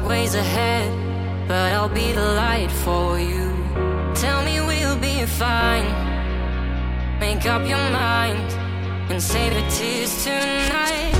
dark ways ahead, but I'll be the light for you. Tell me we'll be fine. Make up your mind and save the tears tonight.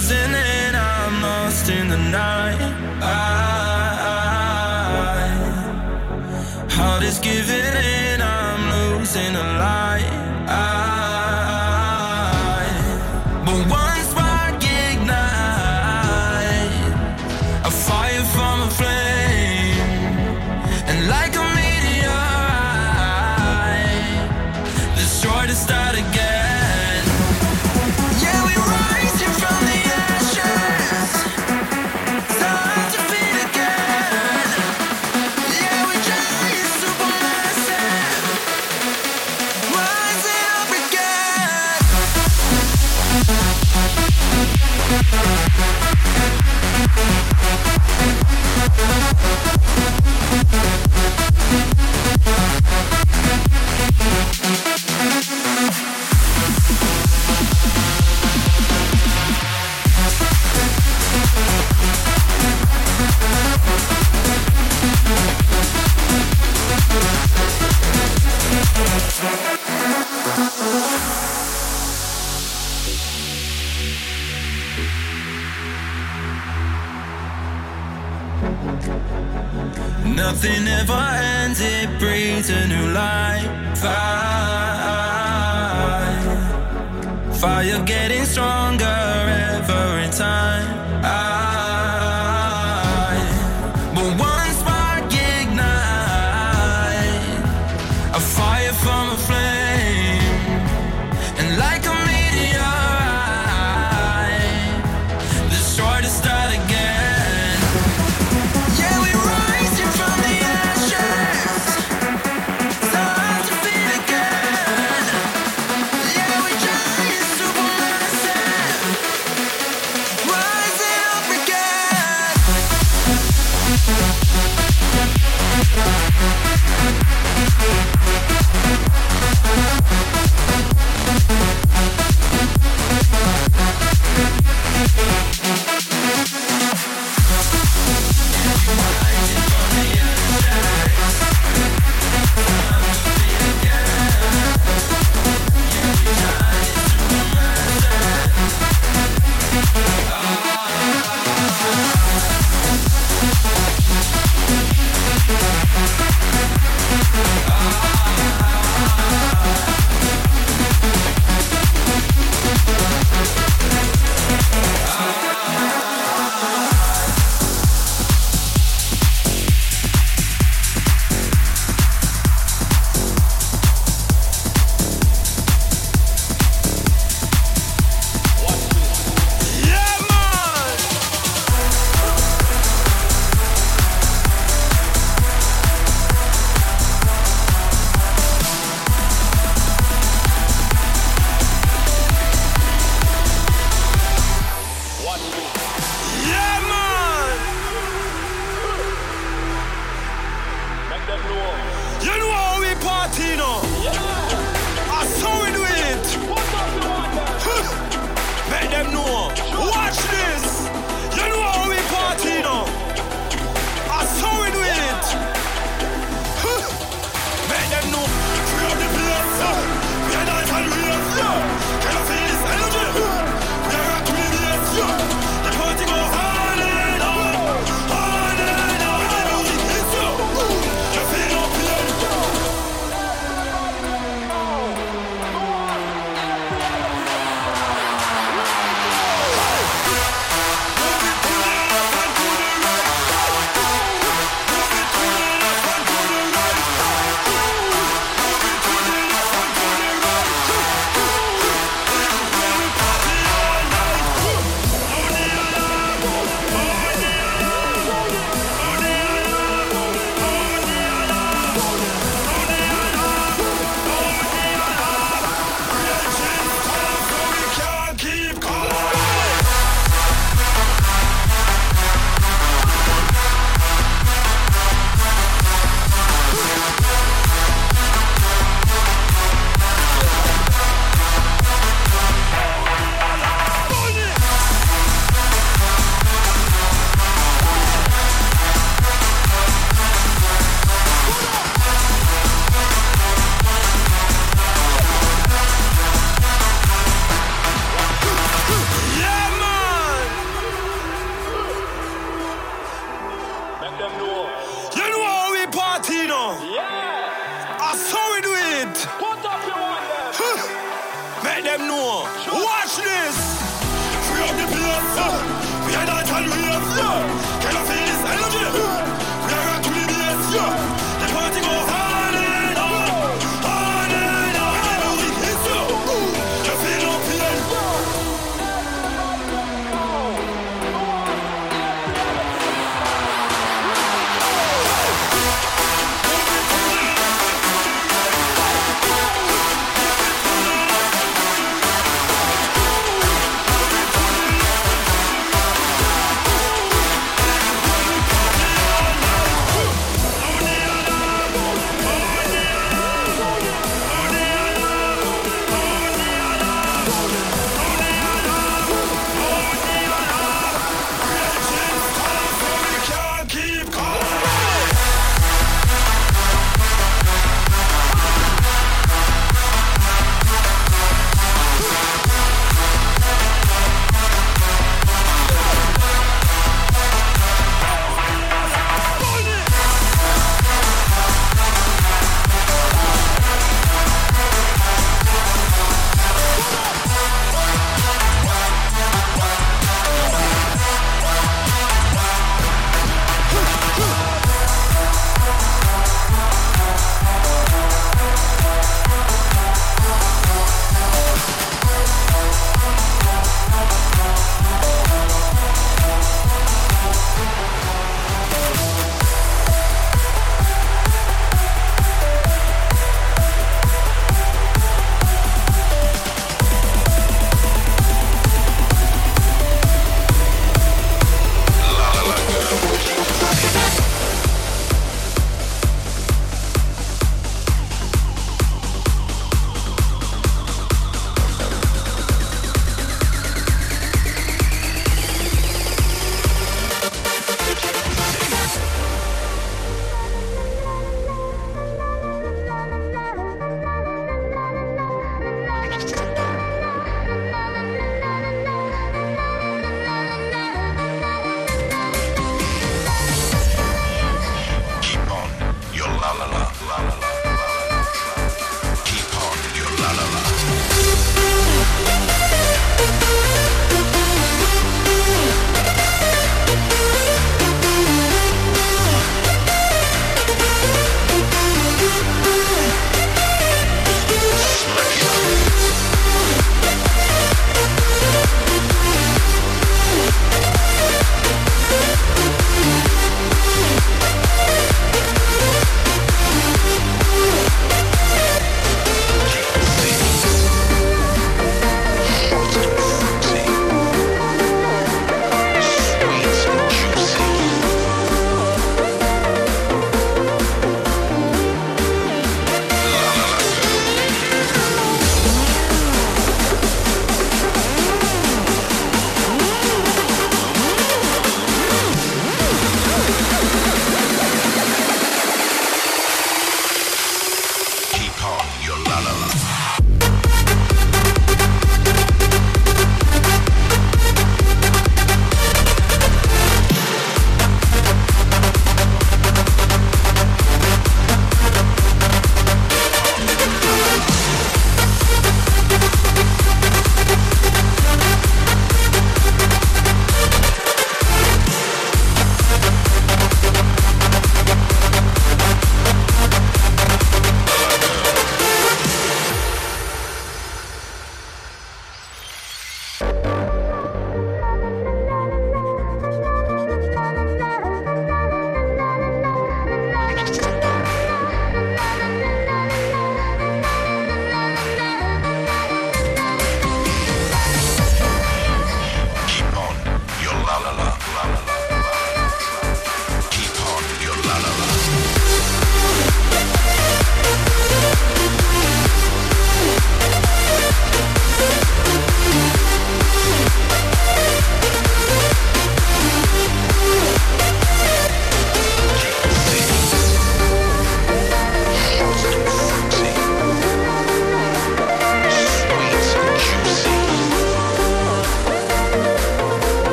thousand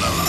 Colorado.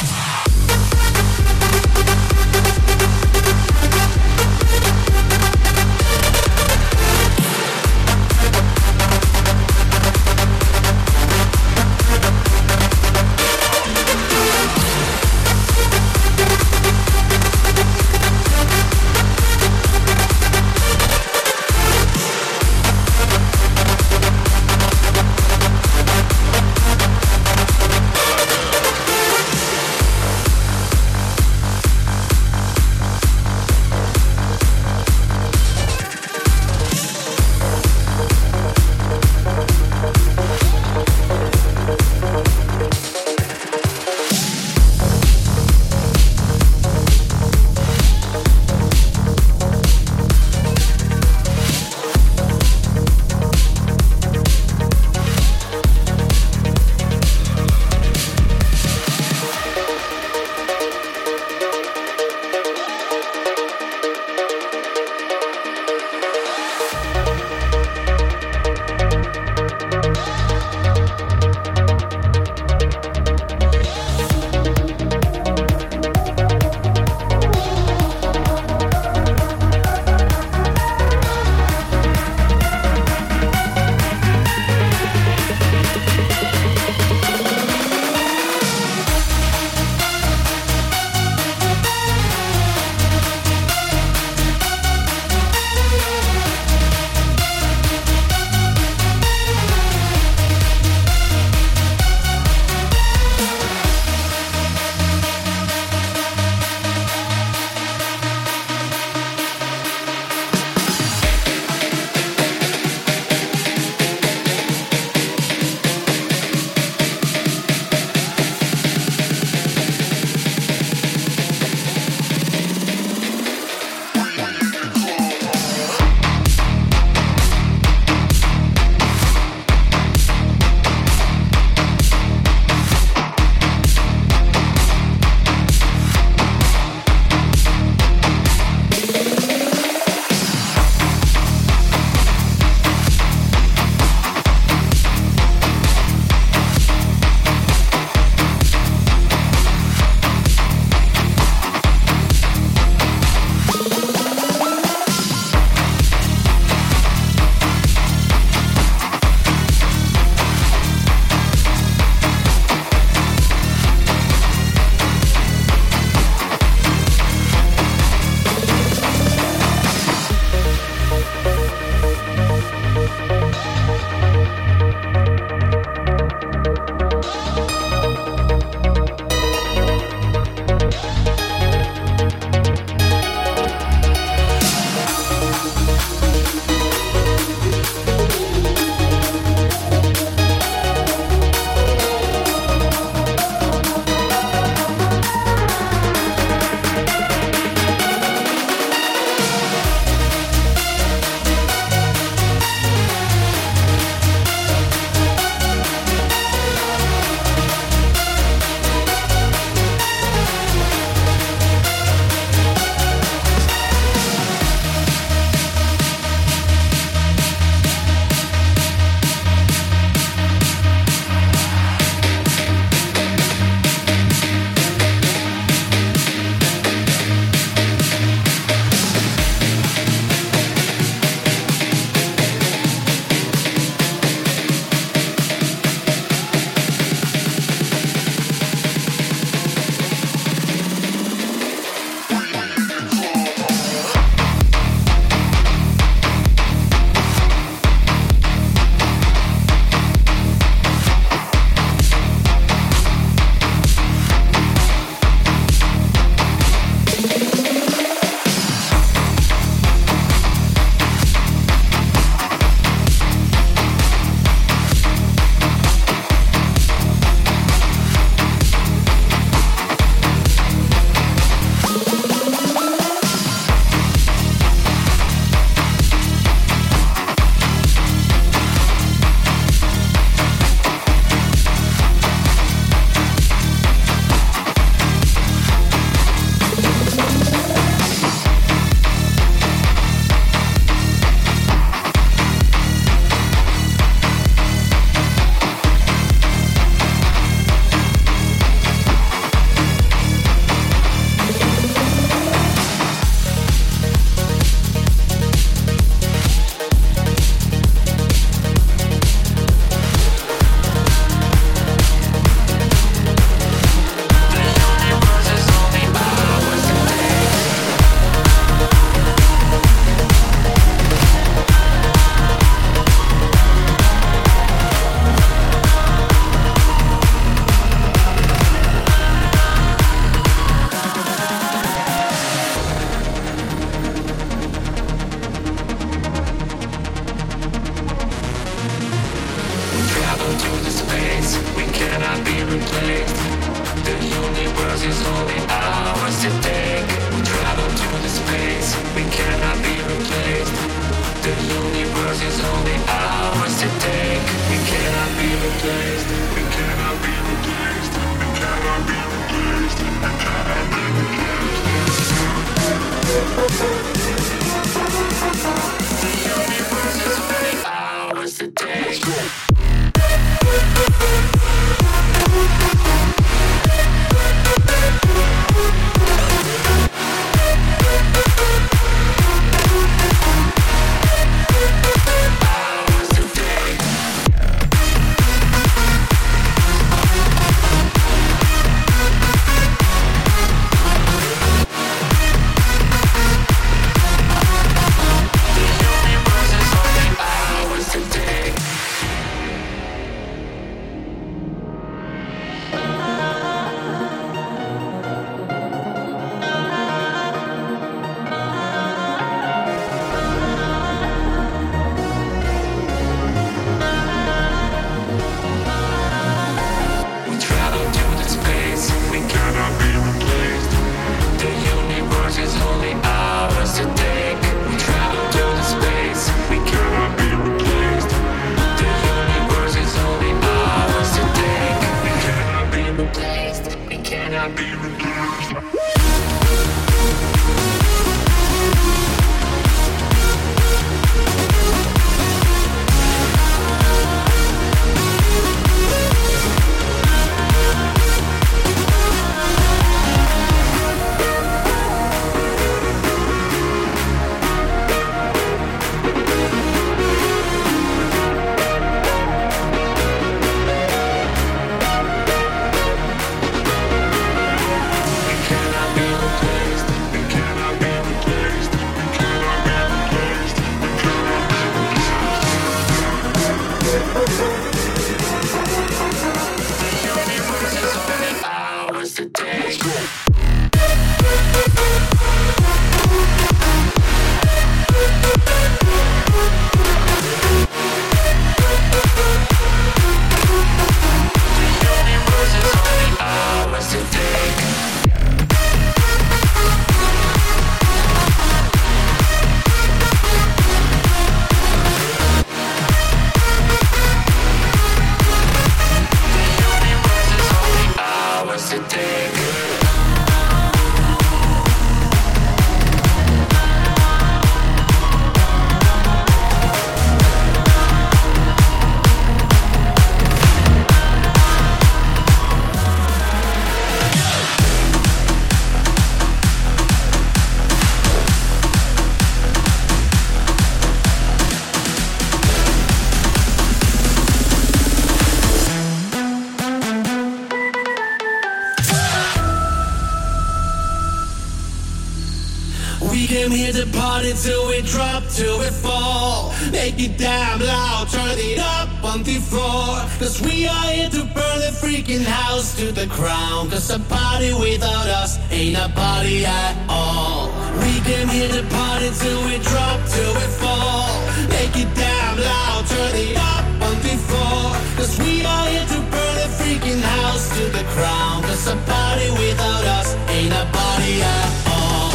we are here to burn the freaking house to the ground. Cause a party without us ain't a party at all. We can hear the party till we drop, till we fall. Make it damn loud, turn it up on before. Cause we are here to burn the freaking house to the ground. Cause a party without us ain't a party at all.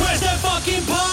Where's the fucking party?